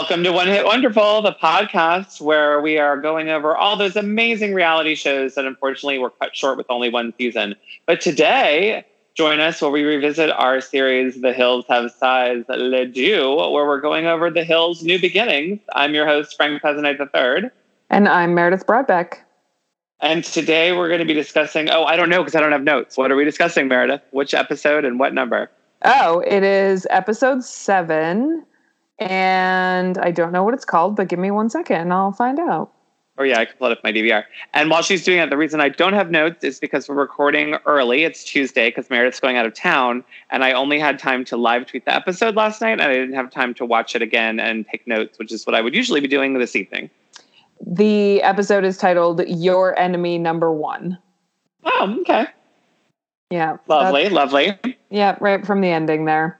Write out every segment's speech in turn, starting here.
Welcome to One Hit Wonderful, the podcast where we are going over all those amazing reality shows that unfortunately were cut short with only one season. But today, join us where we revisit our series, The Hills Have Size Le Dieu, where we're going over The Hills' new beginnings. I'm your host, Frank Pezzanite III. And I'm Meredith Broadbeck. And today we're going to be discussing, oh, I don't know because I don't have notes. What are we discussing, Meredith? Which episode and what number? Oh, it is episode seven and I don't know what it's called, but give me one second and I'll find out. Or yeah, I can pull it up my DVR. And while she's doing it, the reason I don't have notes is because we're recording early. It's Tuesday because Meredith's going out of town, and I only had time to live tweet the episode last night, and I didn't have time to watch it again and take notes, which is what I would usually be doing this evening. The episode is titled "Your Enemy Number One." Oh, okay. Yeah, lovely, lovely. Yeah, right from the ending there.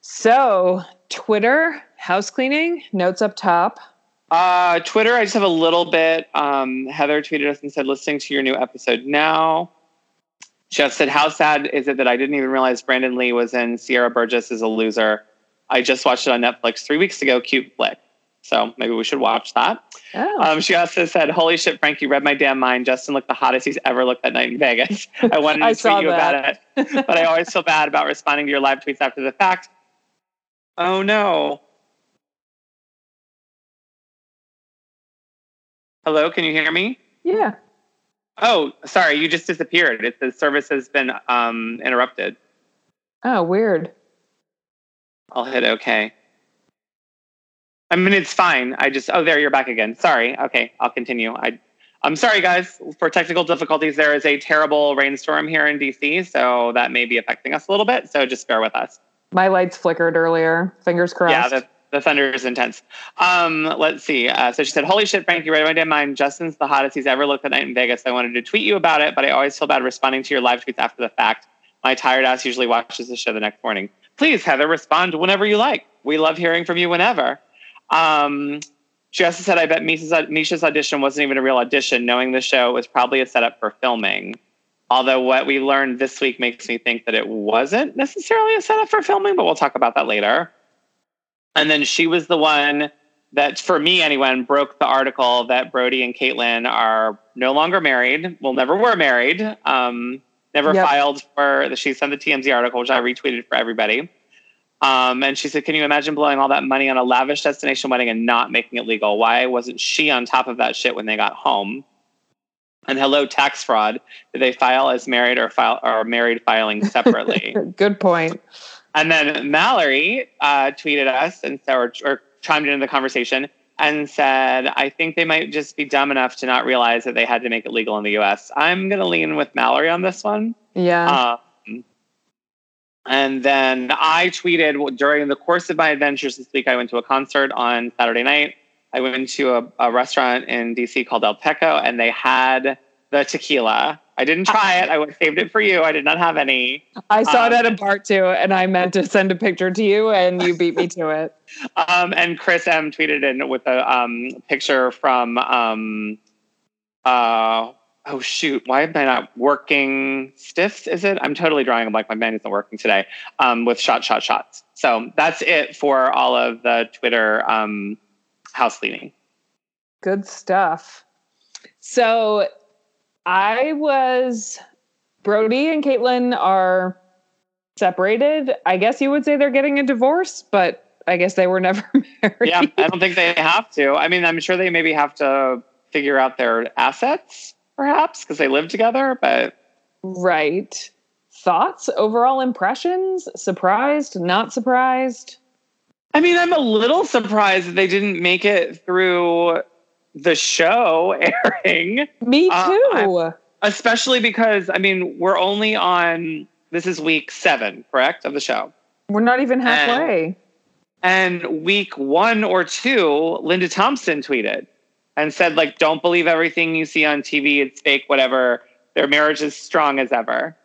So Twitter, house cleaning, notes up top. Uh, Twitter, I just have a little bit. Um, Heather tweeted us and said, listening to your new episode now. She just said, How sad is it that I didn't even realize Brandon Lee was in Sierra Burgess is a loser? I just watched it on Netflix three weeks ago. Cute flick. So maybe we should watch that. Oh. Um, she also said, Holy shit, Frank, you read my damn mind. Justin looked the hottest he's ever looked that night in Vegas. I wanted to I tweet you that. about it, but I always feel bad about responding to your live tweets after the fact. Oh no. Hello, can you hear me? Yeah. Oh, sorry, you just disappeared. It, the service has been um, interrupted. Oh, weird. I'll hit OK. I mean, it's fine. I just, oh, there, you're back again. Sorry. Okay, I'll continue. I, I'm sorry, guys, for technical difficulties. There is a terrible rainstorm here in DC, so that may be affecting us a little bit. So just bear with us. My lights flickered earlier. Fingers crossed. Yeah, the, the thunder is intense. Um, let's see. Uh, so she said, "Holy shit, Frank, you read my damn mind. Justin's the hottest he's ever looked at night in Vegas. I wanted to tweet you about it, but I always feel bad responding to your live tweets after the fact. My tired ass usually watches the show the next morning. Please, Heather, respond whenever you like. We love hearing from you whenever." Um, she also said, "I bet Mischa's, Mischa's audition wasn't even a real audition. Knowing the show was probably a setup for filming." Although what we learned this week makes me think that it wasn't necessarily a setup for filming, but we'll talk about that later. And then she was the one that, for me anyone, broke the article that Brody and Kaitlynn are no longer married. Well, never were married. Um, never yep. filed for. She sent the TMZ article, which I retweeted for everybody. Um, and she said, "Can you imagine blowing all that money on a lavish destination wedding and not making it legal? Why wasn't she on top of that shit when they got home?" And hello, tax fraud. Did they file as married or file or married filing separately? Good point. And then Mallory uh, tweeted us and or, or chimed into the conversation and said, "I think they might just be dumb enough to not realize that they had to make it legal in the U.S." I'm going to lean with Mallory on this one. Yeah. Um, and then I tweeted during the course of my adventures this week. I went to a concert on Saturday night. I went to a, a restaurant in DC called El Peco, and they had the tequila. I didn't try it. I saved it for you. I did not have any. I saw um, it at a bar too, and I meant to send a picture to you, and you beat me to it. Um, and Chris M tweeted in with a um, picture from. Um, uh, oh shoot! Why am I not working? Stiffs is it? I'm totally drawing. I'm like my mind isn't working today. Um, with shot, shot, shots. So that's it for all of the Twitter um, house cleaning. Good stuff. So I was Brody and Kaitlynn are separated. I guess you would say they're getting a divorce, but I guess they were never married. Yeah, I don't think they have to. I mean, I'm sure they maybe have to figure out their assets, perhaps, because they live together, but. Right. Thoughts, overall impressions? Surprised, not surprised? I mean, I'm a little surprised that they didn't make it through the show airing. Me uh, too. Especially because, I mean, we're only on, this is week seven, correct, of the show? We're not even halfway. And, and week one or two, Linda Thompson tweeted and said, like, don't believe everything you see on TV. It's fake, whatever. Their marriage is strong as ever.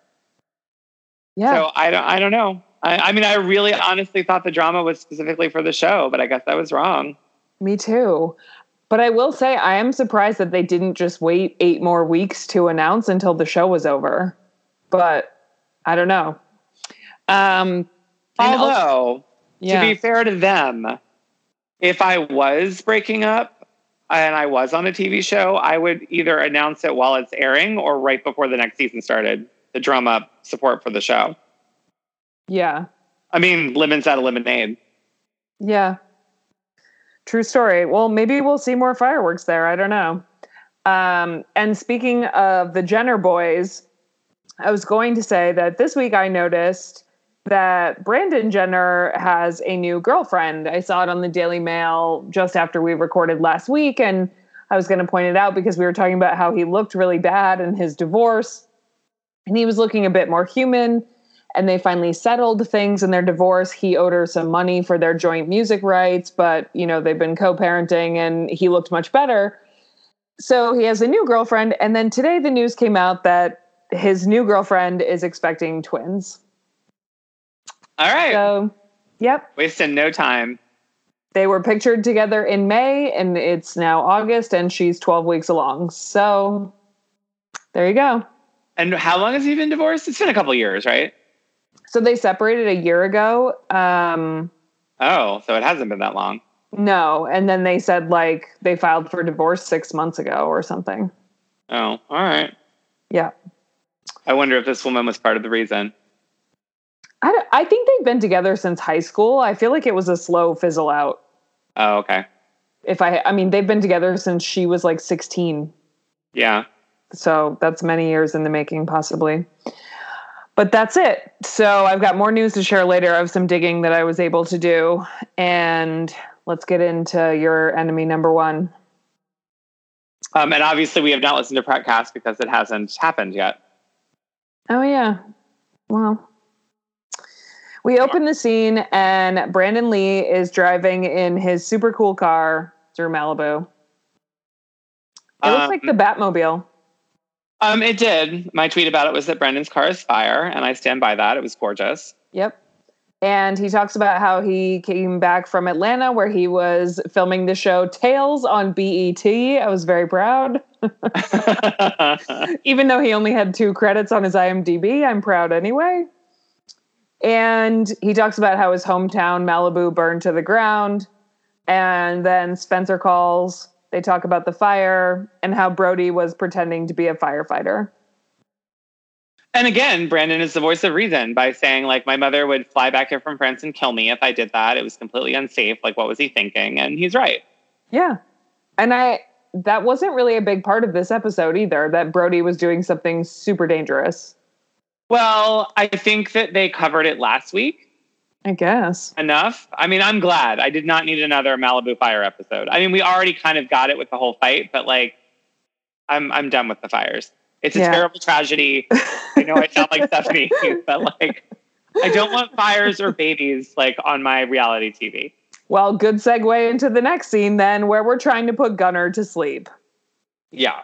Yeah. So I don't, I don't know. I, I mean, I really honestly thought the drama was specifically for the show, but I guess I was wrong. Me too. But I will say, I am surprised that they didn't just wait eight more weeks to announce until the show was over. But I don't know. Um, Although, yeah. to be fair to them, if I was breaking up and I was on a TV show, I would either announce it while it's airing or right before the next season started to drum up support for the show. Yeah. I mean, lemons out of lemonade. Yeah. True story. Well, maybe we'll see more fireworks there. I don't know. Um, and speaking of the Jenner boys, I was going to say that this week I noticed that Brandon Jenner has a new girlfriend. I saw it on the Daily Mail just after we recorded last week, and I was going to point it out because we were talking about how he looked really bad in his divorce, and he was looking a bit more human. And they finally settled things in their divorce. He owed her some money for their joint music rights, but you know they've been co-parenting, and he looked much better. So he has a new girlfriend, and then today the news came out that his new girlfriend is expecting twins. All right. So, yep. Wasting no time. They were pictured together in May, and it's now August, and she's 12 weeks along. So, there you go. And how long has he been divorced? It's been a couple years, right? So, they separated a year ago. Um, oh, so it hasn't been that long. No. And then they said, like, they filed for divorce six months ago or something. Oh, all right. Yeah. I wonder if this woman was part of the reason. I, I think they've been together since high school. I feel like it was a slow fizzle out. Oh, okay. If I, I mean, they've been together since she was like 16. Yeah. So that's many years in the making, possibly. But that's it. So I've got more news to share later of some digging that I was able to do. And let's get into your enemy number one. Um, and obviously, we have not listened to Prattcast because it hasn't happened yet. Oh, yeah. Well, we open the scene, and Brandon Lee is driving in his super cool car through Malibu. It looks Um, like the Batmobile. Um, it did. My tweet about it was that Brendan's car is fire, and I stand by that. It was gorgeous. Yep. And he talks about how he came back from Atlanta where he was filming the show Tales on BET. I was very proud. Even though he only had two credits on his IMDb, I'm proud anyway. And he talks about how his hometown, Malibu, burned to the ground. And then Spencer calls. They talk about the fire and how Brody was pretending to be a firefighter. and again, Brandon is the voice of reason by saying, like, my mother would fly back here from France and kill me if I did that. It was completely unsafe. Like, what was he thinking? And he's right. Yeah. And I that wasn't really a big part of this episode either, that Brody was doing something super dangerous. Well, I think that they covered it last week I guess. enough. I mean, I'm glad. I did not need another Malibu Fire episode. I mean, we already kind of got it with the whole fight, but like, I'm I'm done with the fires. It's a Yeah. terrible tragedy. I know I sound like Stephanie, but like, I don't want fires or babies like on my reality TV. Well, good segue into the next scene then, where we're trying to put Gunner to sleep. Yeah.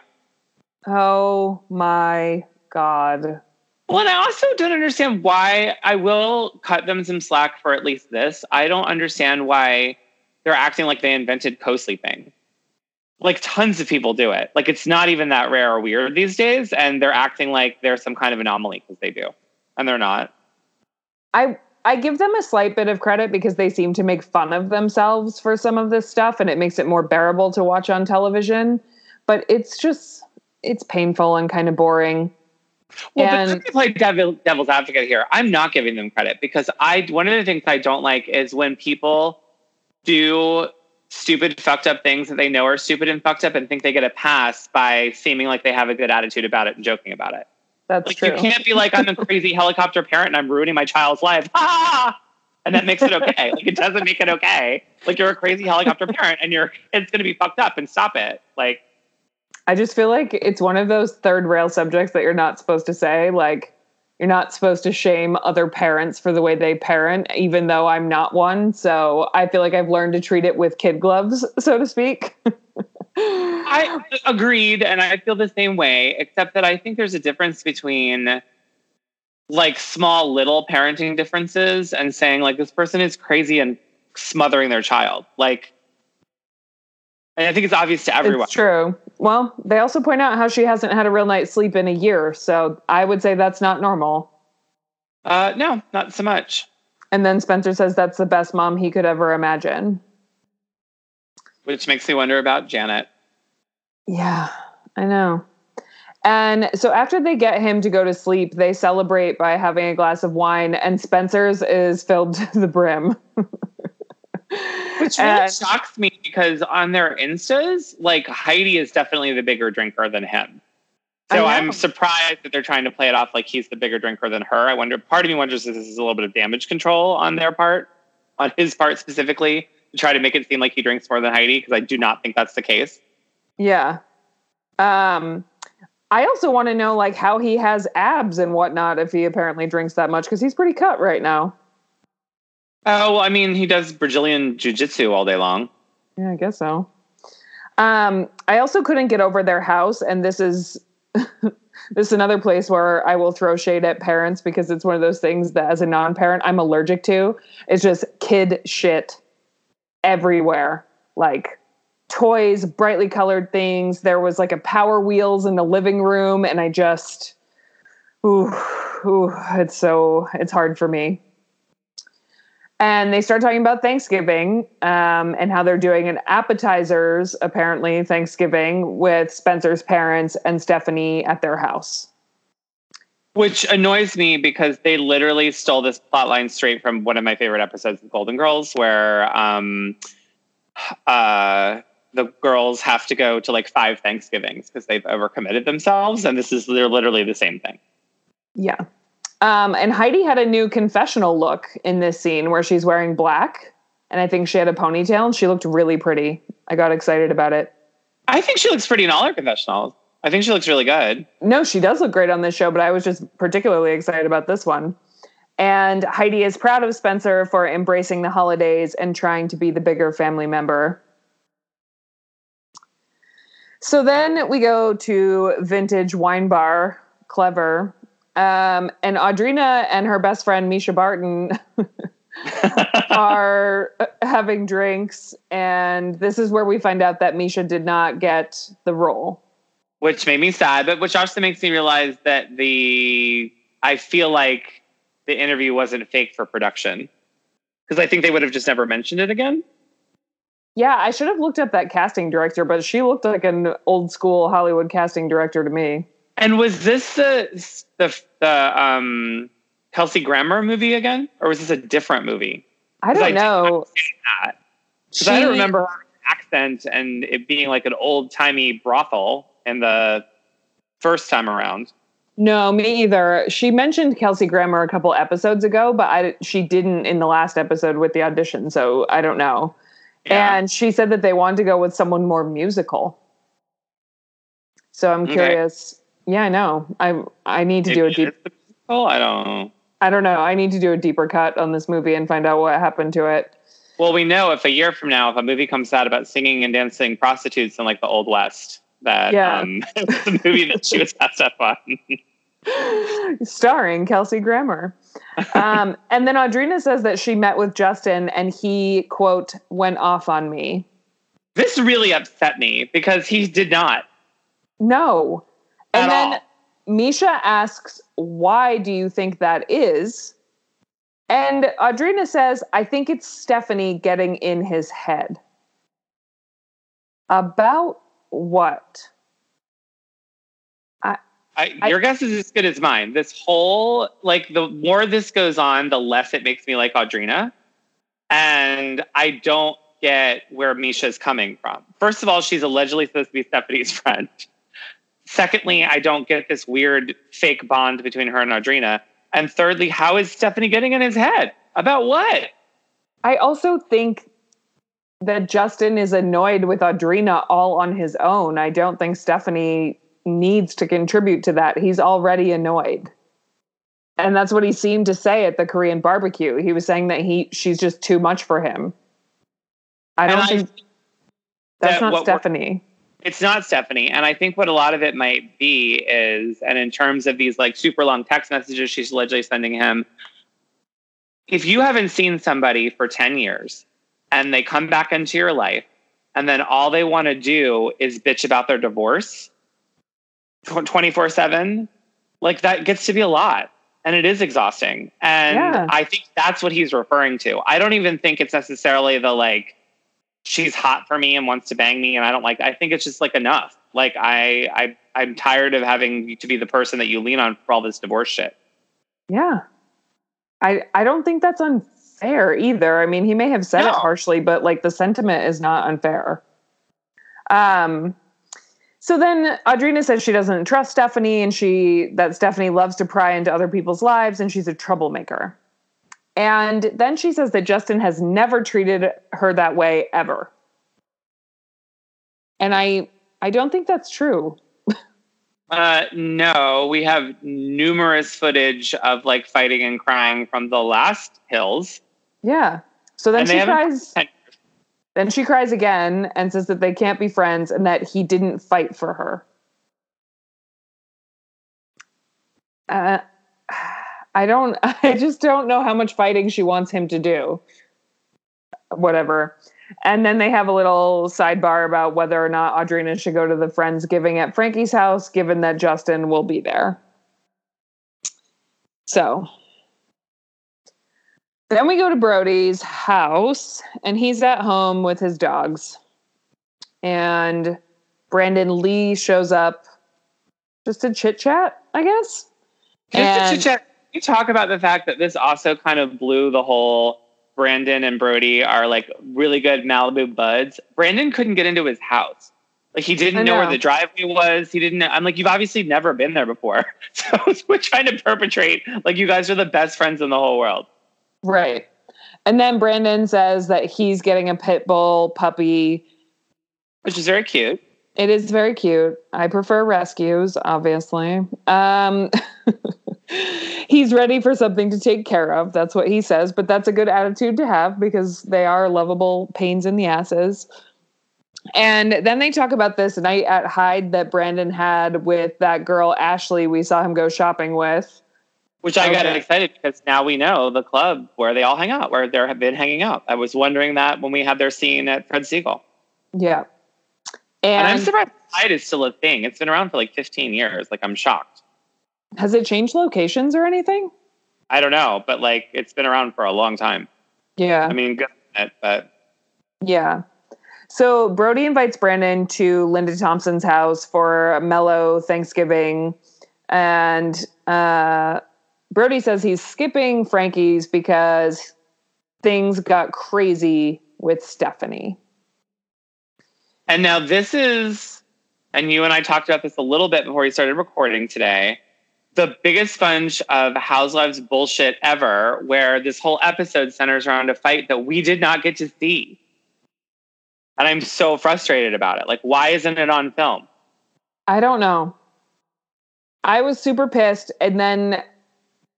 Oh my god. Well, and I also don't understand why I will cut them some slack for at least this. I don't understand why they're acting like they invented co-sleeping. Like tons of people do it. Like it's not even that rare or weird these days, and they're acting like they're some kind of anomaly because they do, and they're not. I I give them a slight bit of credit because they seem to make fun of themselves for some of this stuff and it makes it more bearable to watch on television. But it's just it's painful and kind of boring. Well, And- let me play devil, devil's advocate here. I'm not giving them credit because I one of the things I don't like is when people do stupid, fucked up things that they know are stupid and fucked up and think they get a pass by seeming like they have a good attitude about it and joking about it. That's Like true. you can't be like I'm a crazy helicopter parent and I'm ruining my child's life. Ah! And that makes it okay. Like it doesn't make it okay. Like you're a crazy helicopter parent and your kid's gonna be fucked up and stop it. Like I just feel like it's one of those third rail subjects that you're not supposed to say. Like, you're not supposed to shame other parents for the way they parent, even though I'm not one. So I feel like I've learned to treat it with kid gloves, so to speak. I agreed, and I feel the same way, except that I think there's a difference between like small little parenting differences and saying like this person is crazy and smothering their child. Like and I think it's obvious to everyone. It's true. Well, they also point out how she hasn't had a real night's sleep in a year. So I would say that's not normal. Uh no, not so much. And then Spencer says that's the best mom he could ever imagine. which makes me wonder about Janet. Yeah, I know. And so after they get him to go to sleep, they celebrate by having a glass of wine, and Spencer's is filled to the brim. Which really and, shocks me because on their instas, like Heidi is definitely the bigger drinker than him. So I'm surprised that they're trying to play it off like he's the bigger drinker than her. I wonder, part of me wonders if this is a little bit of damage control on their part, on his part specifically, to try to make it seem like he drinks more than Heidi, because I do not think that's the case. Yeah. Um, I also want to know like how he has abs and whatnot if he apparently drinks that much because he's pretty cut right now. Oh, well, I mean, he does Brazilian jiu jitsu all day long. Yeah, I guess so. Um, I also couldn't get over their house, and this is this is another place where I will throw shade at parents because it's one of those things that as a non-parent I'm allergic to. It's just kid shit everywhere. Like toys, brightly colored things. There was like a power wheels in the living room and I just ooh, ooh it's so it's hard for me and they start talking about Thanksgiving um, and how they're doing an appetizers, apparently, Thanksgiving with Spencer's parents and Stephanie at their house. Which annoys me because they literally stole this plotline straight from one of my favorite episodes of Golden Girls, where um, uh, the girls have to go to like five Thanksgivings because they've overcommitted themselves. And this is they're literally the same thing. Yeah. Um, and Heidi had a new confessional look in this scene where she's wearing black. And I think she had a ponytail and she looked really pretty. I got excited about it. I think she looks pretty in all her confessionals. I think she looks really good. No, she does look great on this show, but I was just particularly excited about this one. And Heidi is proud of Spencer for embracing the holidays and trying to be the bigger family member. So then we go to Vintage Wine Bar, Clever, um, and Audrina and her best friend Mischa Barton are having drinks, and this is where we find out that Mischa did not get the role, which made me sad, but which also makes me realize that the I feel like the interview wasn't fake for production because I think they would have just never mentioned it again. Yeah, I should have looked up that casting director, but she looked like an old school Hollywood casting director to me. And was this the the the um, Kelsey Grammer movie again, or was this a different movie? I don't I know. Because I don't remember her accent and it being like an old timey brothel in the first time around. No, me either. She mentioned Kelsey Grammer a couple episodes ago, but I, she didn't in the last episode with the audition, so I don't know. Yeah. And she said that they wanted to go with someone more musical. So I'm curious yeah, I know. I I need to Maybe do a deep. Oh, I don't. I don't know. I need to do a deeper cut on this movie and find out what happened to it. Well, we know if a year from now, if a movie comes out about singing and dancing prostitutes in like the old west, that yeah. um, the movie that she was passed up on. Starring Kelsey Grammer. Um, and then Audrina says that she met with Justin and he, quote, went off on me. This really upset me because he did not. No and then all. Mischa asks, Why do you think that is? And Audrina says, I think it's Stephanie getting in his head. About what? I, I, your guess is as good as mine. This whole, like, the more this goes on, the less it makes me like Audrina. And I don't get where Mischa's coming from. First of all, she's allegedly supposed to be Stephanie's friend. Secondly, I don't get this weird fake bond between her and Audrina. And thirdly, how is Stephanie getting in his head? About what? I also think that Justin is annoyed with Audrina all on his own. I don't think Stephanie needs to contribute to that. He's already annoyed. And that's what he seemed to say at the Korean barbecue. He was saying that he she's just too much for him. I don't and think I, that's that not Stephanie it's not Stephanie. And I think what a lot of it might be is, and in terms of these like super long text messages she's allegedly sending him, if you haven't seen somebody for 10 years and they come back into your life and then all they want to do is bitch about their divorce 24 7, like that gets to be a lot. And it is exhausting. And yeah. I think that's what he's referring to. I don't even think it's necessarily the like, she's hot for me and wants to bang me and I don't like I think it's just like enough. Like I I I'm tired of having to be the person that you lean on for all this divorce shit. Yeah. I I don't think that's unfair either. I mean, he may have said no. it harshly, but like the sentiment is not unfair. Um so then Audrina says she doesn't trust Stephanie and she that Stephanie loves to pry into other people's lives and she's a troublemaker. And then she says that Justin has never treated her that way ever. And I I don't think that's true. uh no, we have numerous footage of like fighting and crying from the last hills. Yeah. So then and she cries then she cries again and says that they can't be friends and that he didn't fight for her. Uh, I don't, I just don't know how much fighting she wants him to do. Whatever. And then they have a little sidebar about whether or not Audrina should go to the Friendsgiving at Frankie's house, given that Justin will be there. So then we go to Brody's house, and he's at home with his dogs. And Brandon Lee shows up just to chit chat, I guess. Just and, to chit chat. You talk about the fact that this also kind of blew the whole Brandon and Brody are like really good Malibu buds. Brandon couldn't get into his house. Like he didn't know. know. where the driveway was. He didn't know. I'm like, you've obviously never been there before. So we're trying to perpetrate like you guys are the best friends in the whole world. Right. And then Brandon says that he's getting a pit bull puppy, which is very cute. It is very cute. I prefer rescues, obviously. Um, he's ready for something to take care of. That's what he says, but that's a good attitude to have because they are lovable pains in the asses. And then they talk about this night at Hyde that Brandon had with that girl Ashley we saw him go shopping with. Which I okay. got excited because now we know the club where they all hang out, where they have been hanging out. I was wondering that when we had their scene at Fred Segal. Yeah. And, and I'm surprised Hyde is still a thing. It's been around for like 15 years. Like I'm shocked. Has it changed locations or anything? I don't know, but like it's been around for a long time. Yeah. I mean, good but yeah. So Brody invites Brandon to Linda Thompson's house for a mellow Thanksgiving, and uh, Brody says he's skipping Frankie's because things got crazy with Stephanie. And now this is, and you and I talked about this a little bit before we started recording today. The biggest sponge of Housewives bullshit ever, where this whole episode centers around a fight that we did not get to see. And I'm so frustrated about it. Like, why isn't it on film? I don't know. I was super pissed. And then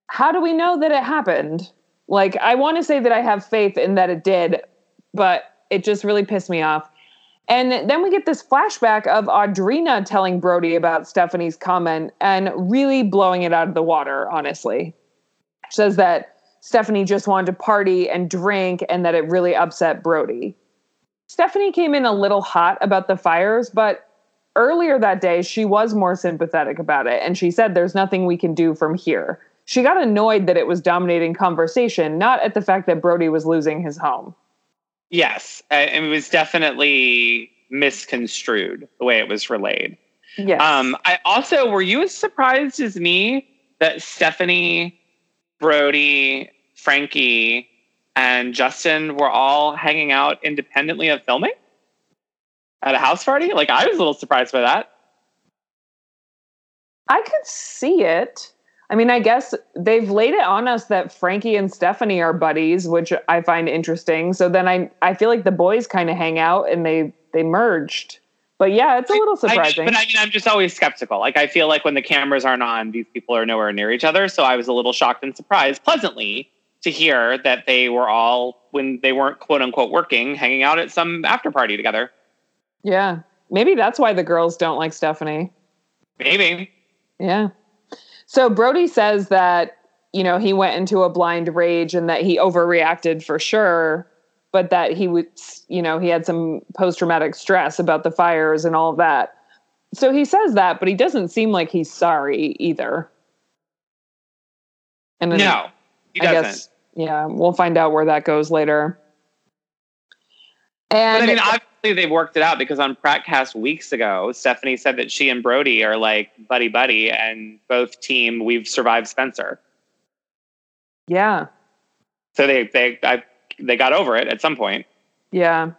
how do we know that it happened? Like, I want to say that I have faith in that it did, but it just really pissed me off. And then we get this flashback of Audrina telling Brody about Stephanie's comment and really blowing it out of the water, honestly. She says that Stephanie just wanted to party and drink and that it really upset Brody. Stephanie came in a little hot about the fires, but earlier that day she was more sympathetic about it and she said there's nothing we can do from here she got annoyed that it was dominating conversation, not at the fact that Brody was losing his home. Yes, and it was definitely misconstrued the way it was relayed. Yes. Um, I also were you as surprised as me that Stephanie, Brody, Frankie, and Justin were all hanging out independently of filming at a house party? Like I was a little surprised by that. I could see it. I mean, I guess they've laid it on us that Frankie and Stephanie are buddies, which I find interesting. So then I I feel like the boys kind of hang out and they they merged. But yeah, it's a little surprising. I, but I mean, I'm just always skeptical. Like I feel like when the cameras aren't on, these people are nowhere near each other. So I was a little shocked and surprised, pleasantly, to hear that they were all when they weren't quote unquote working, hanging out at some after party together. Yeah, maybe that's why the girls don't like Stephanie. Maybe. Yeah. So Brody says that, you know, he went into a blind rage and that he overreacted for sure, but that he was, you know, he had some post traumatic stress about the fires and all of that. So he says that, but he doesn't seem like he's sorry either. And then, no, he doesn't. I guess, yeah, we'll find out where that goes later. And but I mean, obviously they've worked it out because on Prattcast weeks ago, Stephanie said that she and Brody are like buddy buddy, and both team we've survived Spencer. yeah, So they they I, they got over it at some point. yeah.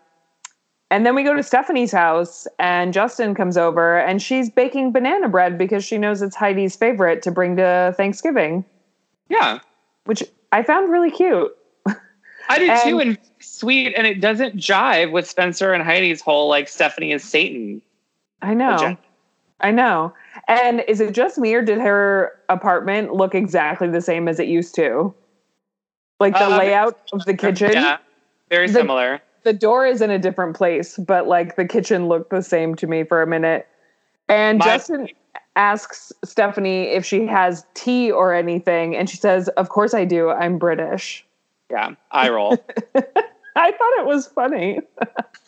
And then we go to Stephanie's house, and Justin comes over, and she's baking banana bread because she knows it's Heidi's favorite to bring to Thanksgiving, Yeah, which I found really cute. I did And- too, and sweet, and it doesn't jive with Spencer and Heidi's whole like Stephanie is Satan. I know. agenda. I know. And is it just me or did her apartment look exactly the same as it used to? Like the Uh, layout of the kitchen? Yeah, very The- similar. The door is in a different place, but like the kitchen looked the same to me for a minute. And My- Justin asks Stephanie if she has tea or anything. And she says, Of course I do. I'm British. Yeah, eye roll. I thought it was funny.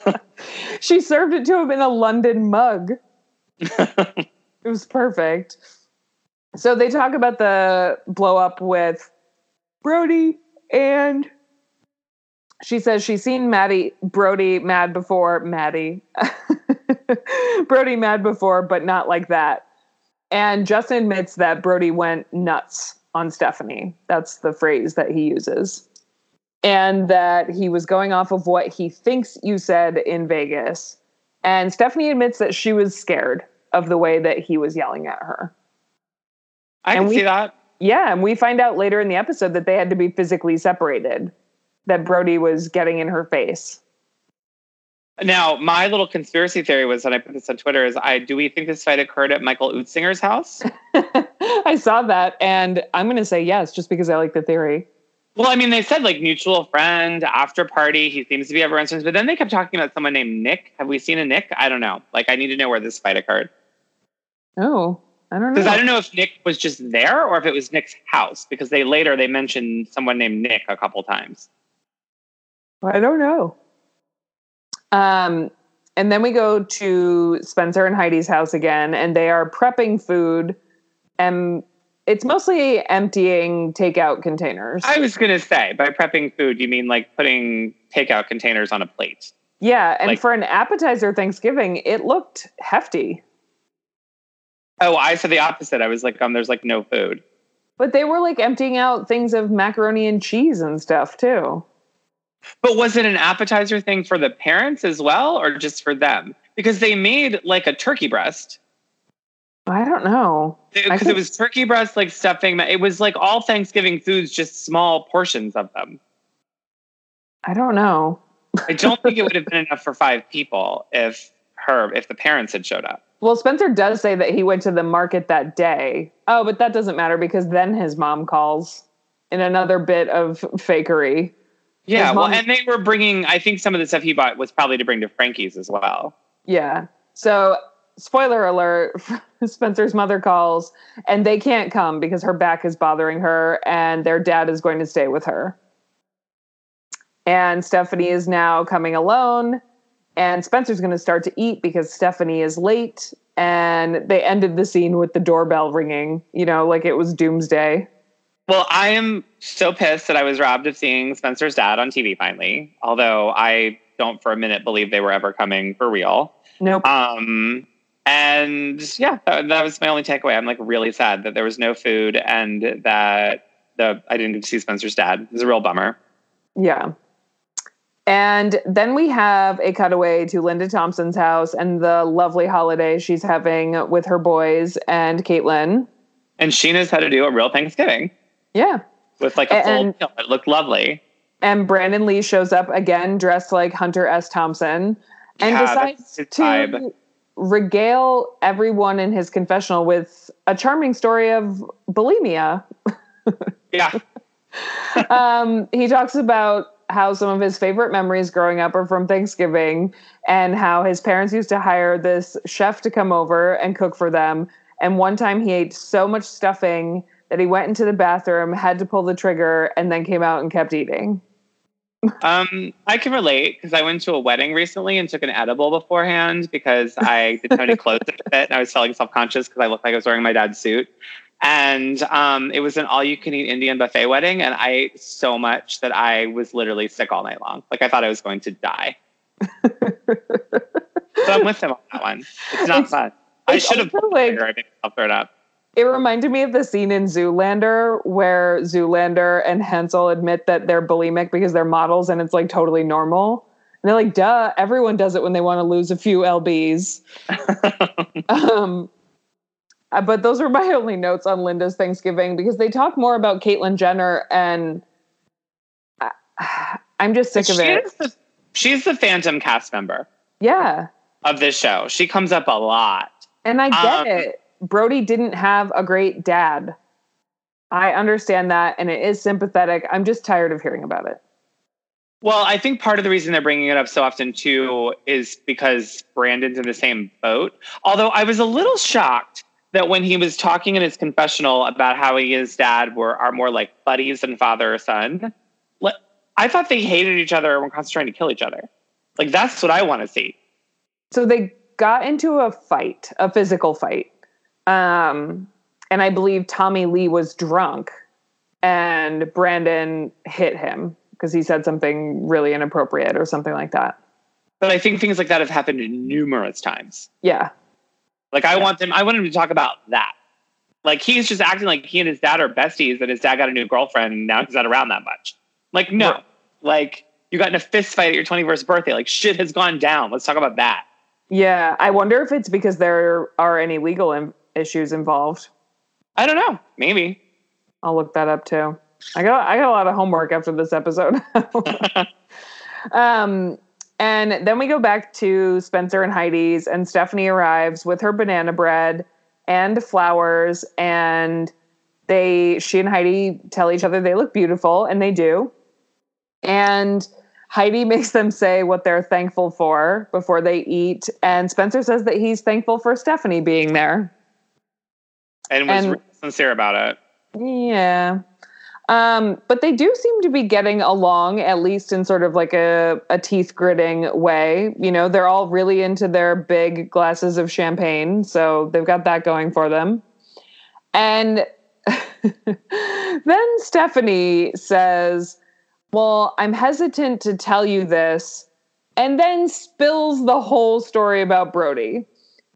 she served it to him in a London mug. It was perfect. So they talk about the blow up with Brody and she says she's seen Maddie Brody mad before, Maddie. Brody mad before, but not like that. And Justin admits that Brody went nuts on Stephanie. That's the phrase that he uses. And that he was going off of what he thinks you said in Vegas. And Stephanie admits that she was scared of the way that he was yelling at her. I And can we- see that. Yeah, and we find out later in the episode that they had to be physically separated, that Brody was getting in her face. Now, my little conspiracy theory was, and I put this on Twitter, is I do we think this fight occurred at Michael Utzinger's house? I saw that, and I'm going to say yes, just because I like the theory. Well, I mean, they said like mutual friend, after party. He seems to be everyone's friends, but then they kept talking about someone named Nick. Have we seen a Nick? I don't know. Like, I need to know where this fight occurred Oh, I don't know. because I don't know if Nick was just there or if it was Nick's house. Because they later they mentioned someone named Nick a couple times. I don't know. Um, and then we go to Spencer and Heidi's house again, and they are prepping food, and it's mostly emptying takeout containers. I was gonna say by prepping food, you mean like putting takeout containers on a plate? yeah, and like- for an appetizer Thanksgiving, it looked hefty. Oh, I said the opposite. I was like, um, there's like no food. But they were like emptying out things of macaroni and cheese and stuff too. But was it an appetizer thing for the parents as well, or just for them? Because they made like a turkey breast. I don't know. Because could- it was turkey breast, like stuffing. It was like all Thanksgiving foods, just small portions of them. I don't know. I don't think it would have been enough for five people if her, if the parents had showed up. Well, Spencer does say that he went to the market that day. Oh, but that doesn't matter because then his mom calls in another bit of fakery. Yeah, His well, mom- and they were bringing. I think some of the stuff he bought was probably to bring to Frankie's as well. Yeah. So, spoiler alert Spencer's mother calls and they can't come because her back is bothering her and their dad is going to stay with her. And Stephanie is now coming alone and Spencer's going to start to eat because Stephanie is late and they ended the scene with the doorbell ringing, you know, like it was doomsday. Well, I am so pissed that I was robbed of seeing Spencer's dad on TV finally. Although I don't for a minute believe they were ever coming for real. Nope. Um, and yeah, that, that was my only takeaway. I'm like really sad that there was no food and that the I didn't get to see Spencer's dad. It was a real bummer. Yeah. And then we have a cutaway to Linda Thompson's house and the lovely holiday she's having with her boys and Kaitlynn. And Sheena's had to do a real Thanksgiving Yeah. with like a full And- meal. It looked lovely. And Brandon Lee shows up again dressed like Hunter S. Thompson and Yeah, decides to vibe. Regale everyone in his confessional with a charming story of bulimia. Yeah. um, he talks about how some of his favorite memories growing up are from Thanksgiving and how his parents used to hire this chef to come over and cook for them. And one time he ate so much stuffing that he went into the bathroom, had to pull the trigger, and then came out and kept eating. Um, I can relate because I went to a wedding recently and took an edible beforehand because I did Tony clothes a bit and I was feeling self conscious because I looked like I was wearing my dad's suit. And um, it was an all you can eat Indian buffet wedding, and I ate so much that I was literally sick all night long. Like I thought I was going to die. so I'm with him on that one. It's not It's- fun. I should have like- like, I'll throw it up. It reminded me of the scene in Zoolander where Zoolander and Hansel admit that they're bulimic because they're models and it's like totally normal. And they're like, duh, everyone does it when they want to lose a few LBs. um, uh, but those were my only notes on Linda's Thanksgiving because they talk more about Caitlyn Jenner and I, I'm just sick of She it. the- she's the phantom cast member Yeah. of this show. She comes up a lot. And I get Um, it. Brody didn't have a great dad. I understand that and it is sympathetic. I'm just tired of hearing about it. Well, I think part of the reason they're bringing it up so often too is because Brandon's in the same boat. Although I was a little shocked that when he was talking in his confessional about how he and his dad were are more like buddies than father or son, I thought they hated each other and were constantly trying to kill each other. Like that's what I want to see. So they got into a fight, a physical fight. Um, and I believe Tommy Lee was drunk and Brandon hit him because he said something really inappropriate or something like that. But I think things like that have happened numerous times. Yeah. Like I Yeah. want them I want him to talk about that. Like he's just acting like he and his dad are besties and his dad got a new girlfriend and now he's not around that much. Like no. Right. Like you got in a fist fight at your 21st birthday. Like shit has gone down. Let's talk about that. Yeah. I wonder if it's because there are any legal issues involved. I don't know. Maybe. I'll look that up too. I got I got a lot of homework after this episode. um, and then we go back to Spencer and Heidi's, and Stephanie arrives with her banana bread and flowers, and they she and Heidi tell each other they look beautiful, and they do. And Heidi makes them say what they're thankful for before they eat, and Spencer says that he's thankful for Stephanie being there. And was And- sincere about it. Yeah. Um, but they do seem to be getting along, at least in sort of like a, a teeth gritting way. You know, they're all really into their big glasses of champagne. So they've got that going for them. And then Stephanie says, Well, I'm hesitant to tell you this, and then spills the whole story about Brody.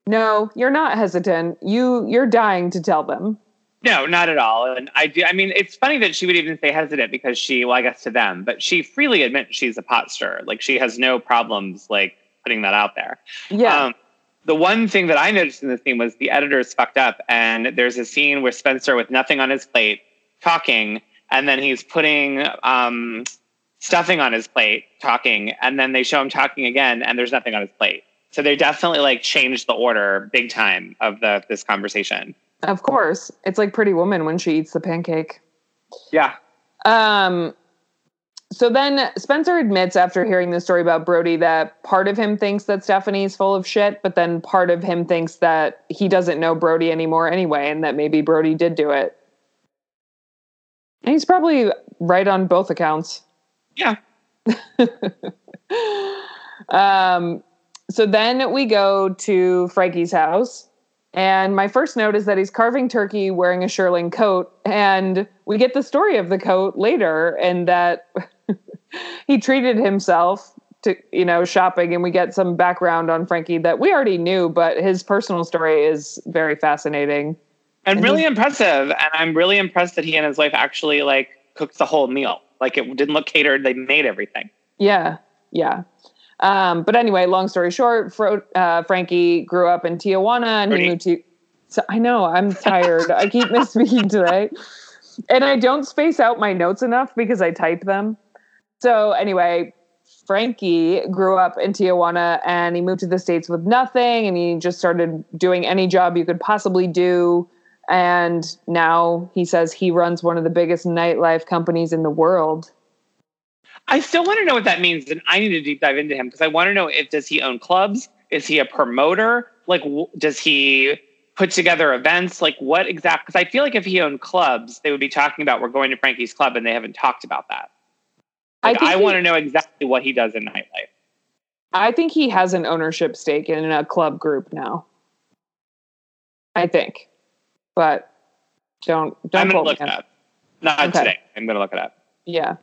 No, you're not hesitant. You you're dying to tell them. No, not at all. And I do. I mean, it's funny that she would even say hesitant because she, well, I guess to them, but she freely admits she's a pot stirrer. Like she has no problems like putting that out there. Yeah. Um, the one thing that I noticed in the scene was the editors fucked up, and there's a scene where Spencer, with nothing on his plate, talking, and then he's putting um, stuffing on his plate, talking, and then they show him talking again, and there's nothing on his plate. So they definitely like changed the order big time of the this conversation. Of course. It's like Pretty Woman when she eats the pancake. Yeah, Um so then Spencer admits after hearing the story about Brody that part of him thinks that Stephanie's full of shit, but then part of him thinks that he doesn't know Brody anymore anyway, and that maybe Brody did do it. And he's probably right on both accounts. yeah. um, so then we go to Frankie's house. And my first note is that he's carving turkey wearing a shearling coat. And we get the story of the coat later, and that he treated himself to, you know, shopping. And we get some background on Frankie that we already knew, but his personal story is very fascinating. and And really impressive. And I'm really impressed that he and his wife actually like cooked the whole meal. Like it didn't look catered; they made everything. Yeah, yeah. Um, but anyway, long story short, Fro- uh, Frankie grew up in Tijuana and he moved to. So I know I'm tired. I keep misspeaking today, and I don't space out my notes enough because I type them. So anyway, Frankie grew up in Tijuana and he moved to the states with nothing, and he just started doing any job you could possibly do. And now he says he runs one of the biggest nightlife companies in the world. I still want to know what that means, and I need to deep dive into him because I want to know if does he own clubs? Is he a promoter? Like, w- does he put together events? Like, what exactly? Because I feel like if he owned clubs, they would be talking about we're going to Frankie's club, and they haven't talked about that. Like, think I, want to know exactly what he does in nightlife. I think he has an ownership stake in a club group now. I think, but don't don't I'm gonna look it up. Not Okay. today. I'm going to look it up. Yeah.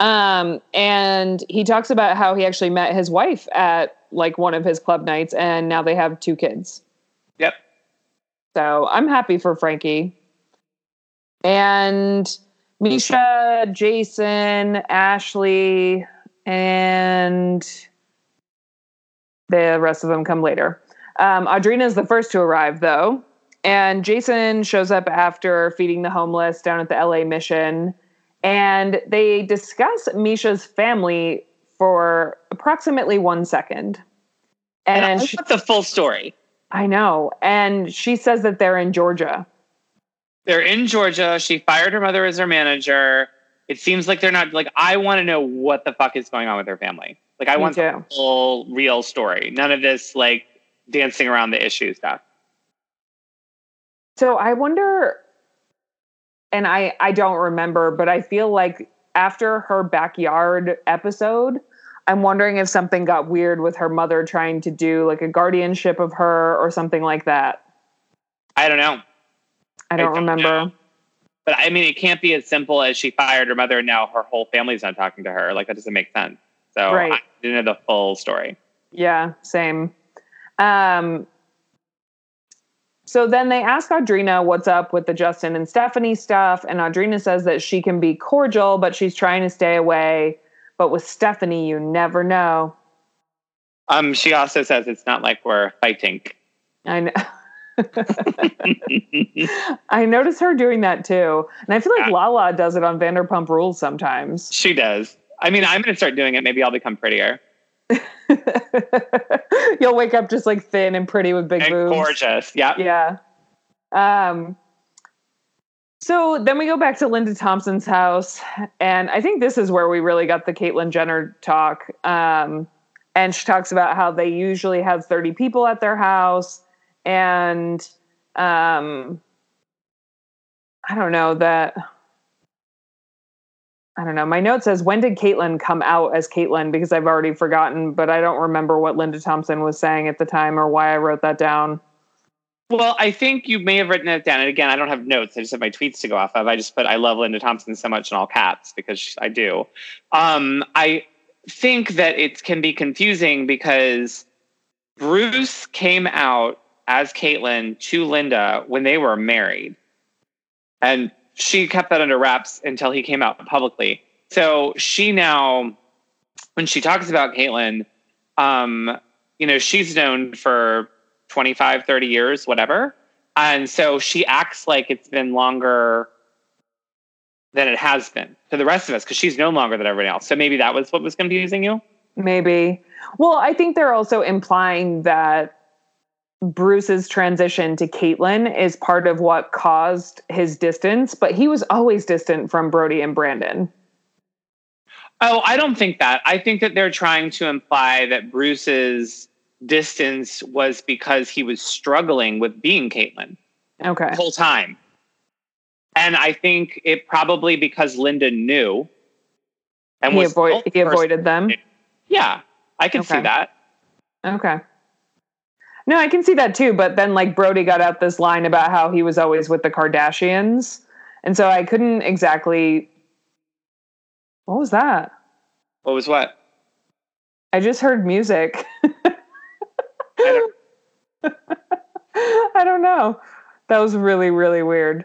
Um, and he talks about how he actually met his wife at like one of his club nights, and now they have two kids. Yep. So I'm happy for Frankie. And Mischa, Jason, Ashley, and the rest of them come later. Um, Audrina is the first to arrive, though. And Jason shows up after feeding the homeless down at the LA mission. And they discuss Mischa's family for approximately one second. And, and she, the full story. I know. And she says that they're in Georgia. They're in Georgia. She fired her mother as her manager. It seems like they're not like I want to know what the fuck is going on with her family. Like I Me want too. the full real story. None of this like dancing around the issue stuff. So I wonder and I I don't remember, but I feel like after her backyard episode, I'm wondering if something got weird with her mother trying to do like a guardianship of her or something like that. I don't know. I don't, I don't remember. Know. But I mean, it can't be as simple as she fired her mother and now her whole family's not talking to her. Like that doesn't make sense. So right. I didn't know the full story. Yeah, same. Um, so then they ask Audrina what's up with the Justin and Stephanie stuff, and Audrina says that she can be cordial, but she's trying to stay away. But with Stephanie, you never know. Um, she also says it's not like we're fighting. I know. I notice her doing that too. And I feel like yeah. Lala does it on Vanderpump Rules sometimes. She does. I mean, I'm going to start doing it. Maybe I'll become prettier. You'll wake up just like thin and pretty with big and boobs. Gorgeous. Yeah. Yeah. Um, so then we go back to Linda Thompson's house, and I think this is where we really got the Caitlyn Jenner talk. Um, and she talks about how they usually have 30 people at their house, and um, I don't know that. I don't know. My note says, when did Caitlyn come out as Caitlyn? Because I've already forgotten, but I don't remember what Linda Thompson was saying at the time or why I wrote that down. Well, I think you may have written it down. And again, I don't have notes. I just have my tweets to go off of. I just put, I love Linda Thompson so much in all caps because I do. Um, I think that it can be confusing because Bruce came out as Caitlyn to Linda when they were married. And she kept that under wraps until he came out publicly. So she now, when she talks about Caitlyn, um, you know, she's known for 25, 30 years, whatever. And so she acts like it's been longer than it has been to the rest of us because she's known longer than everybody else. So maybe that was what was confusing you? Maybe. Well, I think they're also implying that Bruce's transition to Caitlyn is part of what caused his distance, but he was always distant from Brody and Brandon. Oh, I don't think that. I think that they're trying to imply that Bruce's distance was because he was struggling with being Caitlyn. Okay. The whole time. And I think it probably because Linda knew and he, avoid, he avoided them. Yeah, I can okay. see that. Okay. No, I can see that too. But then, like, Brody got out this line about how he was always with the Kardashians. And so I couldn't exactly. What was that? What was what? I just heard music. I, don't... I don't know. That was really, really weird.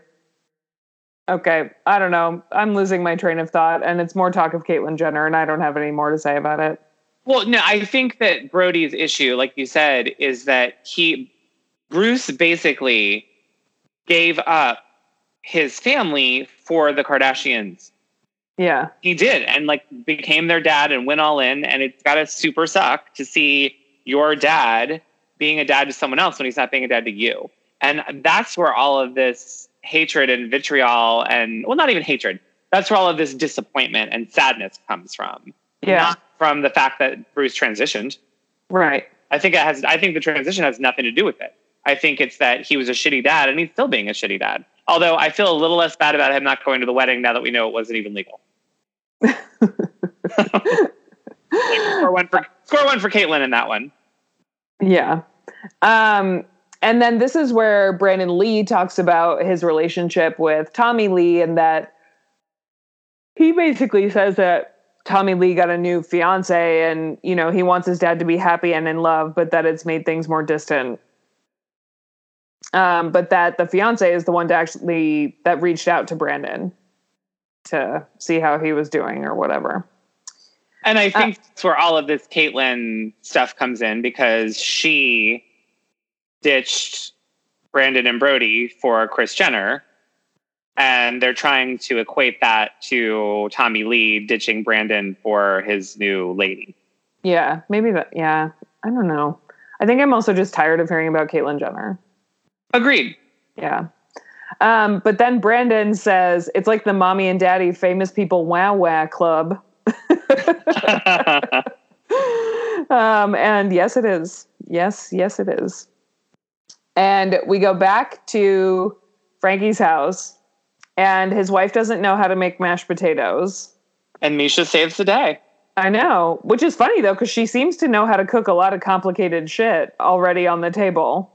Okay, I don't know. I'm losing my train of thought, and it's more talk of Caitlyn Jenner, and I don't have any more to say about it. Well, no, I think that Brody's issue, like you said, is that he, Bruce basically gave up his family for the Kardashians. Yeah. He did and like became their dad and went all in. And it's got to super suck to see your dad being a dad to someone else when he's not being a dad to you. And that's where all of this hatred and vitriol and, well, not even hatred, that's where all of this disappointment and sadness comes from. Yeah. Not from the fact that Bruce transitioned. Right. I think it has. I think the transition has nothing to do with it. I think it's that he was a shitty dad and he's still being a shitty dad. Although I feel a little less bad about him not going to the wedding now that we know it wasn't even legal. like, score one for score one for Caitlyn in that one. Yeah. Um, and then this is where Brandon Lee talks about his relationship with Tommy Lee and that he basically says that Tommy Lee got a new fiance and, you know, he wants his dad to be happy and in love, but that it's made things more distant. Um, but that the fiance is the one to actually that reached out to Brandon to see how he was doing or whatever. And I think uh, that's where all of this Caitlyn stuff comes in because she ditched Brandon and Brody for Kris Jenner. And they're trying to equate that to Tommy Lee ditching Brandon for his new lady. Yeah, maybe that. Yeah, I don't know. I think I'm also just tired of hearing about Caitlyn Jenner. Agreed. Yeah. Um, but then Brandon says it's like the mommy and daddy famous people wow wow club. um, and yes, it is. Yes, yes, it is. And we go back to Frankie's house, and his wife doesn't know how to make mashed potatoes. And Mischa saves the day. I know, which is funny though, because she seems to know how to cook a lot of complicated shit already on the table.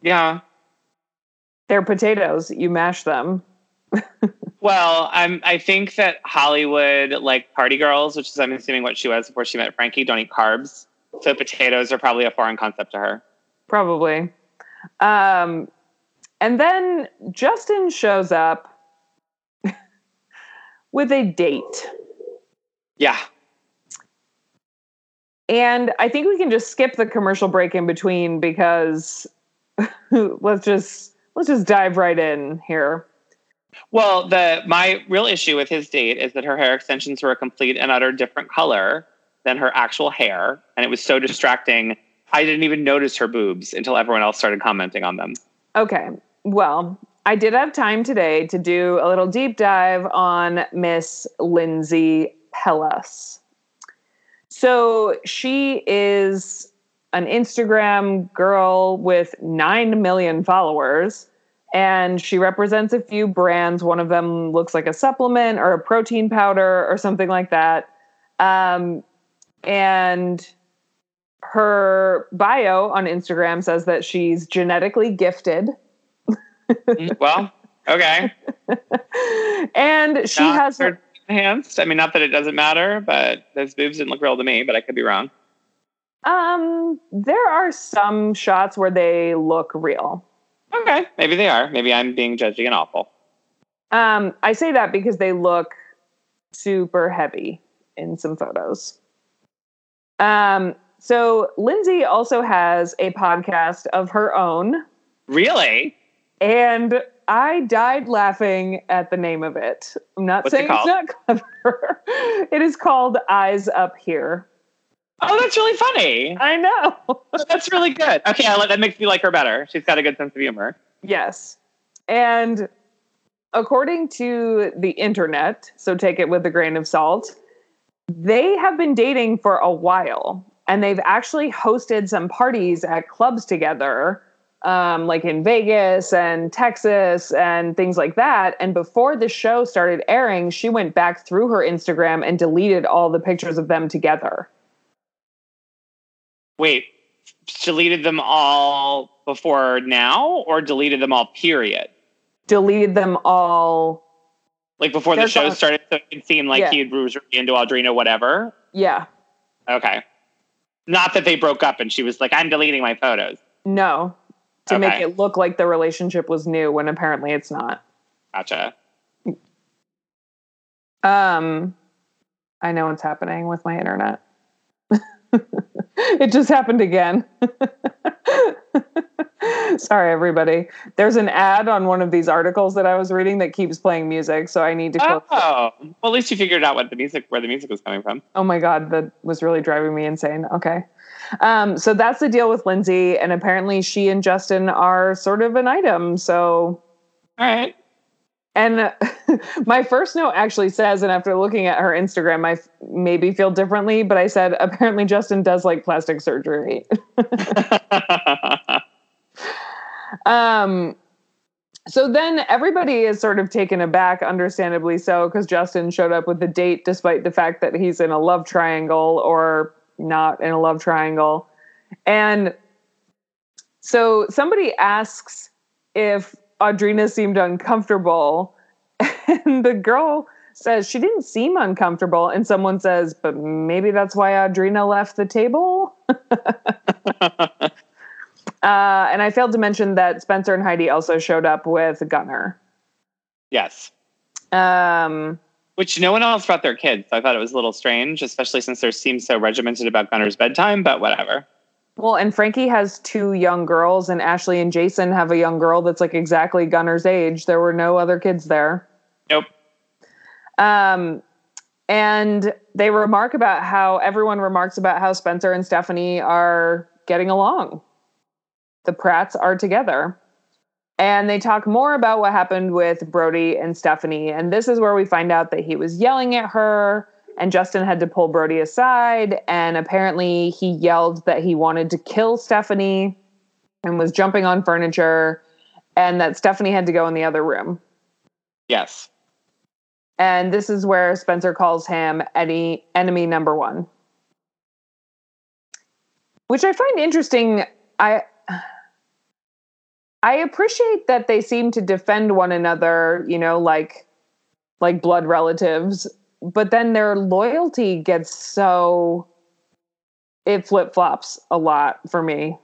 Yeah. They're potatoes. You mash them. well, I'm. I think that Hollywood, like party girls, which is I'm assuming what she was before she met Frankie, don't eat carbs. So potatoes are probably a foreign concept to her. Probably. Um, and then Justin shows up with a date. Yeah. And I think we can just skip the commercial break in between because let's just let's just dive right in here. Well, the my real issue with his date is that her hair extensions were a complete and utter different color than her actual hair, and it was so distracting. I didn't even notice her boobs until everyone else started commenting on them. Okay. Well, I did have time today to do a little deep dive on Miss Lindsey Pelas. So she is an Instagram girl with 9 million followers and she represents a few brands. One of them looks like a supplement or a protein powder or something like that. Um, and her bio on Instagram says that she's genetically gifted. Mm, well, okay. and she not has her enhanced. I mean, not that it doesn't matter, but those boobs didn't look real to me, but I could be wrong. Um, there are some shots where they look real. Okay, maybe they are. Maybe I'm being judgy and awful. Um, I say that because they look super heavy in some photos. Um, so Lindsey also has a podcast of her own. Really? And I died laughing at the name of it. I'm not What's saying it it's not clever. it is called Eyes Up Here. Oh, that's really funny. I know. that's really good. Okay, that makes me like her better. She's got a good sense of humor. Yes. And according to the internet, so take it with a grain of salt, they have been dating for a while and they've actually hosted some parties at clubs together um, like in Vegas and Texas and things like that. And before the show started airing, she went back through her Instagram and deleted all the pictures of them together. Wait, deleted them all before now or deleted them all, period? Deleted them all. Like before the show started, so it seemed like yeah. he was really into Audrina, whatever? Yeah. Okay. Not that they broke up and she was like, I'm deleting my photos. No. To okay. make it look like the relationship was new when apparently it's not. Gotcha. Um I know what's happening with my internet. it just happened again. Sorry, everybody. There's an ad on one of these articles that I was reading that keeps playing music, so I need to. Close Oh, well, at least you figured out what the music, where the music was coming from. Oh my god, that was really driving me insane. Okay, um, so that's the deal with Lindsey, and apparently she and Justin are sort of an item. So, all right. And my first note actually says, and after looking at her Instagram, I f- maybe feel differently, but I said, apparently Justin does like plastic surgery. um, so then everybody is sort of taken aback, understandably so, because Justin showed up with the date despite the fact that he's in a love triangle or not in a love triangle. And so somebody asks if Audrina seemed uncomfortable. And the girl says she didn't seem uncomfortable, and someone says, but maybe that's why Audrina left the table. uh, and I failed to mention that Spencer and Heidi also showed up with Gunner. Yes. Um, Which no one else brought their kids. So I thought it was a little strange, especially since there seems so regimented about Gunner's bedtime, but whatever. well, and Frankie has two young girls, and Ashley and Jason have a young girl that's like exactly Gunner's age. There were no other kids there. Nope. Um, and they remark about how everyone remarks about how Spencer and Stephanie are getting along. The Pratts are together. And they talk more about what happened with Brody and Stephanie. And this is where we find out that he was yelling at her, and Justin had to pull Brody aside. And apparently, he yelled that he wanted to kill Stephanie and was jumping on furniture, and that Stephanie had to go in the other room. Yes. And this is where Spencer calls him Eddie, enemy number one. Which I find interesting. I I appreciate that they seem to defend one another, you know, like like blood relatives, but then their loyalty gets so it flip-flops a lot for me.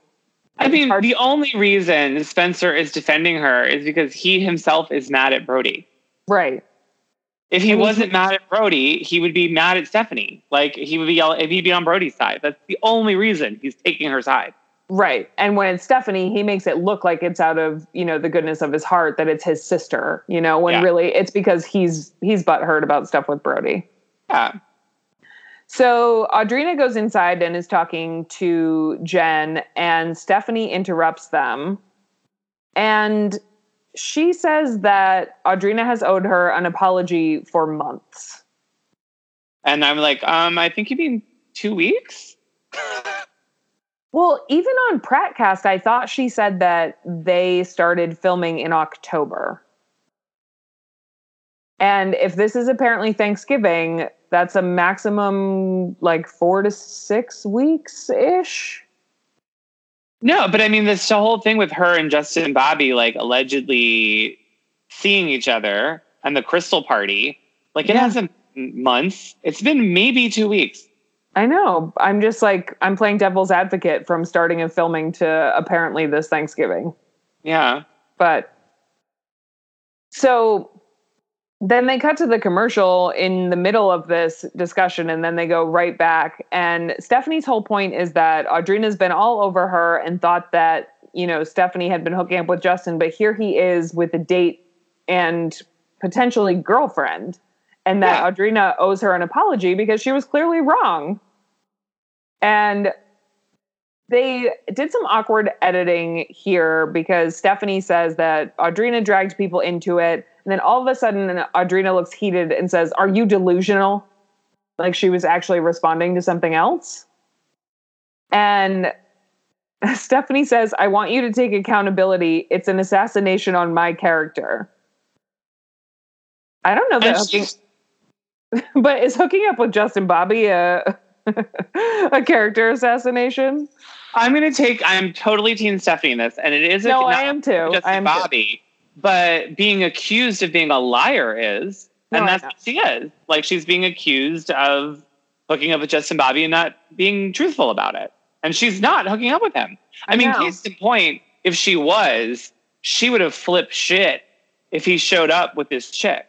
I mean, the only reason Spencer is defending her is because he himself is mad at Brody. Right. If he And he's- wasn't mad at Brody, he would be mad at Stephanie. Like he would be yell- if he'd be on Brody's side. That's the only reason he's taking her side. Right. And when it's Stephanie, he makes it look like it's out of, you know, the goodness of his heart that it's his sister, you know, when Yeah. really it's because he's he's butthurt about stuff with Brody. Yeah. So Audrina goes inside and is talking to Jen, and Stephanie interrupts them. And she says that Audrina has owed her an apology for months. And I'm like, um, I think you mean two weeks? Well, even on Prattcast, I thought she said that they started filming in October. And if this is apparently Thanksgiving, that's a maximum like four to six weeks ish. No, but I mean, this whole thing with her and Justin and Bobby, like allegedly seeing each other and the crystal party, like it Yeah. hasn't months. It's been maybe two weeks. I know. I'm just like, I'm playing devil's advocate from starting of filming to apparently this Thanksgiving. Yeah. But so then they cut to the commercial in the middle of this discussion and then they go right back. And Stephanie's whole point is that Audrina's been all over her and thought that, you know, Stephanie had been hooking up with Justin, but here he is with a date and potentially girlfriend. And that Yeah. Audrina owes her an apology because she was clearly wrong. And they did some awkward editing here because Stephanie says that Audrina dragged people into it. And then all of a sudden, Audrina looks heated and says, Are you delusional? Like she was actually responding to something else. And Stephanie says, I want you to take accountability. It's an assassination on my character. I don't know that hooking, but is hooking up with Justin Bobby a, a character assassination? I'm going to take, I'm totally Team Stephanie in this. And it is a, No, not I am too. just I am too. Bobby, but being accused of being a liar is, No, and that's what she is. Like she's being accused of hooking up with Justin Bobby and not being truthful about it. And she's not hooking up with him. I, I mean, know. case in point, if she was, she would have flipped shit if he showed up with this chick.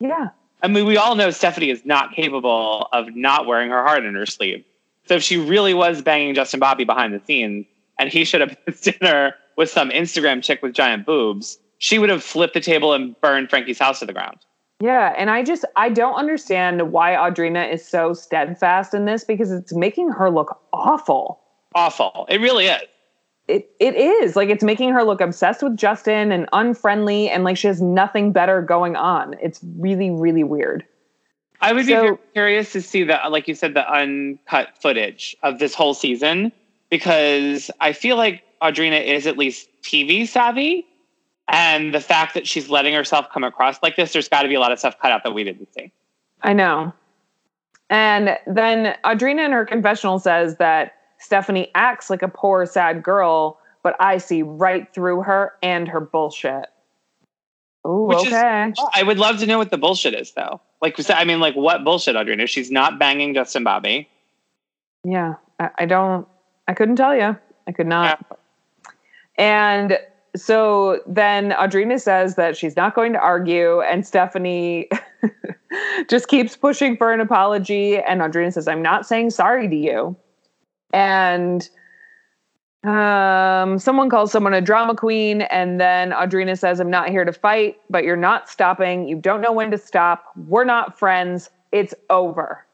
Yeah. I mean, we all know Stephanie is not capable of not wearing her heart in her sleeve. So if she really was banging Justin Bobby behind the scenes and he showed up at dinner with some Instagram chick with giant boobs, she would have flipped the table and burned Frankie's house to the ground. Yeah, and I just I don't understand why Audrina is so steadfast in this because it's making her look awful. Awful. It really is. It it is like it's making her look obsessed with Justin and unfriendly and like she has nothing better going on. It's really really weird. I would be So- very curious to see the, like you said, the uncut footage of this whole season because I feel like Audrina is at least TV savvy. And the fact that she's letting herself come across like this, there's got to be a lot of stuff cut out that we didn't see. I know. And then Audrina in her confessional says that Stephanie acts like a poor sad girl, but I see right through her and her bullshit. Oh, Which is- okay. I would love to know what the bullshit is, though. Like, I mean, like, what bullshit, Audrina? She's not banging Justin Bobby. yeah, I, I don't. I couldn't tell you. I could not. And so then Audrina says that she's not going to argue, and Stephanie just keeps pushing for an apology. And Audrina says, I'm not saying sorry to you. And um, someone calls someone a drama queen, and then Audrina says, I'm not here to fight, but you're not stopping. You don't know when to stop. We're not friends. It's over.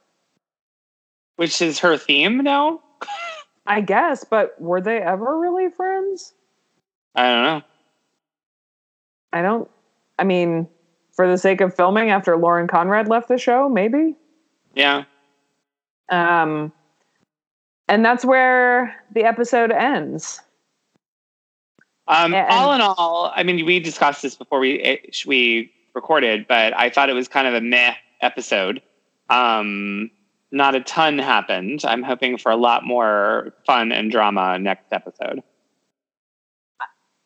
Which is her theme now? I guess, but were they ever really friends? I don't know. I don't. I mean, for the sake of filming, after Lauren Conrad left the show, maybe. Yeah. Um, and that's where the episode ends. Um, And- all in all, I mean, we discussed this before we eh, we recorded, but I thought it was kind of a meh episode. Um, not a ton happened. I'm hoping for a lot more fun and drama next episode.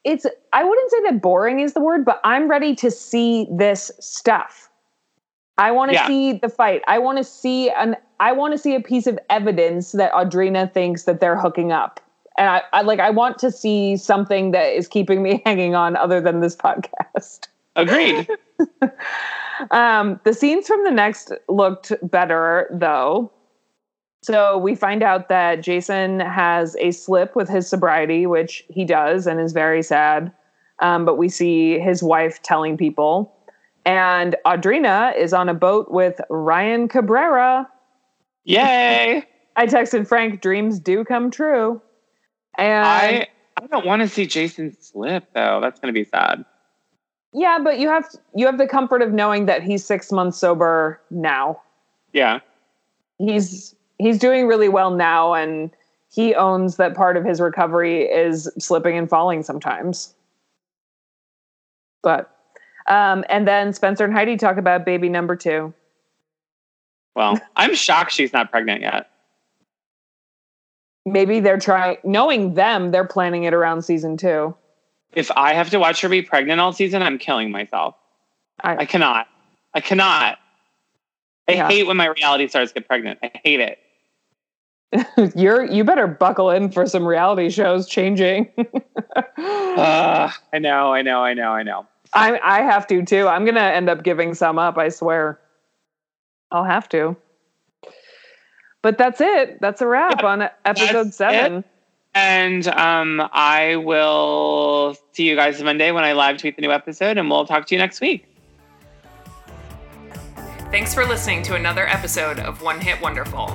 It's. I wouldn't say that boring is the word, but I'm ready to see this stuff. I want to Yeah. see the fight. I want to see an. I want to see a piece of evidence that Audrina thinks that they're hooking up. And I, I like. I want to see something that is keeping me hanging on, other than this podcast. Agreed. Um, the scenes from the next looked better though. So we find out that Jason has a slip with his sobriety, which he does and is very sad. Um, but we see his wife telling people. And Audrina is on a boat with Ryan Cabrera. Yay! I texted Frank, dreams do come true. And I I don't want to see Jason slip though. That's going to be sad. yeah, but you have you have the comfort of knowing that he's six months sober now. Yeah. he's he's doing really well now and he owns that part of his recovery is slipping and falling sometimes but um and then spencer and heidi talk about baby number two Well, I'm shocked she's not pregnant yet. maybe they're trying knowing them they're planning it around season two If I have to watch her be pregnant all season, I'm killing myself. I i cannot. I cannot. I Yeah. hate when my reality stars get pregnant. I hate it. you're you better buckle in for some reality shows changing Uh, I know, I know, I know, I know. i i have to too i'm gonna end up giving some up i swear i'll have to but that's it that's a wrap Yeah, on episode that's seven And um, I will see you guys Monday when I live tweet the new episode, and we'll talk to you next week. Thanks for listening to another episode of One Hit Wonderful.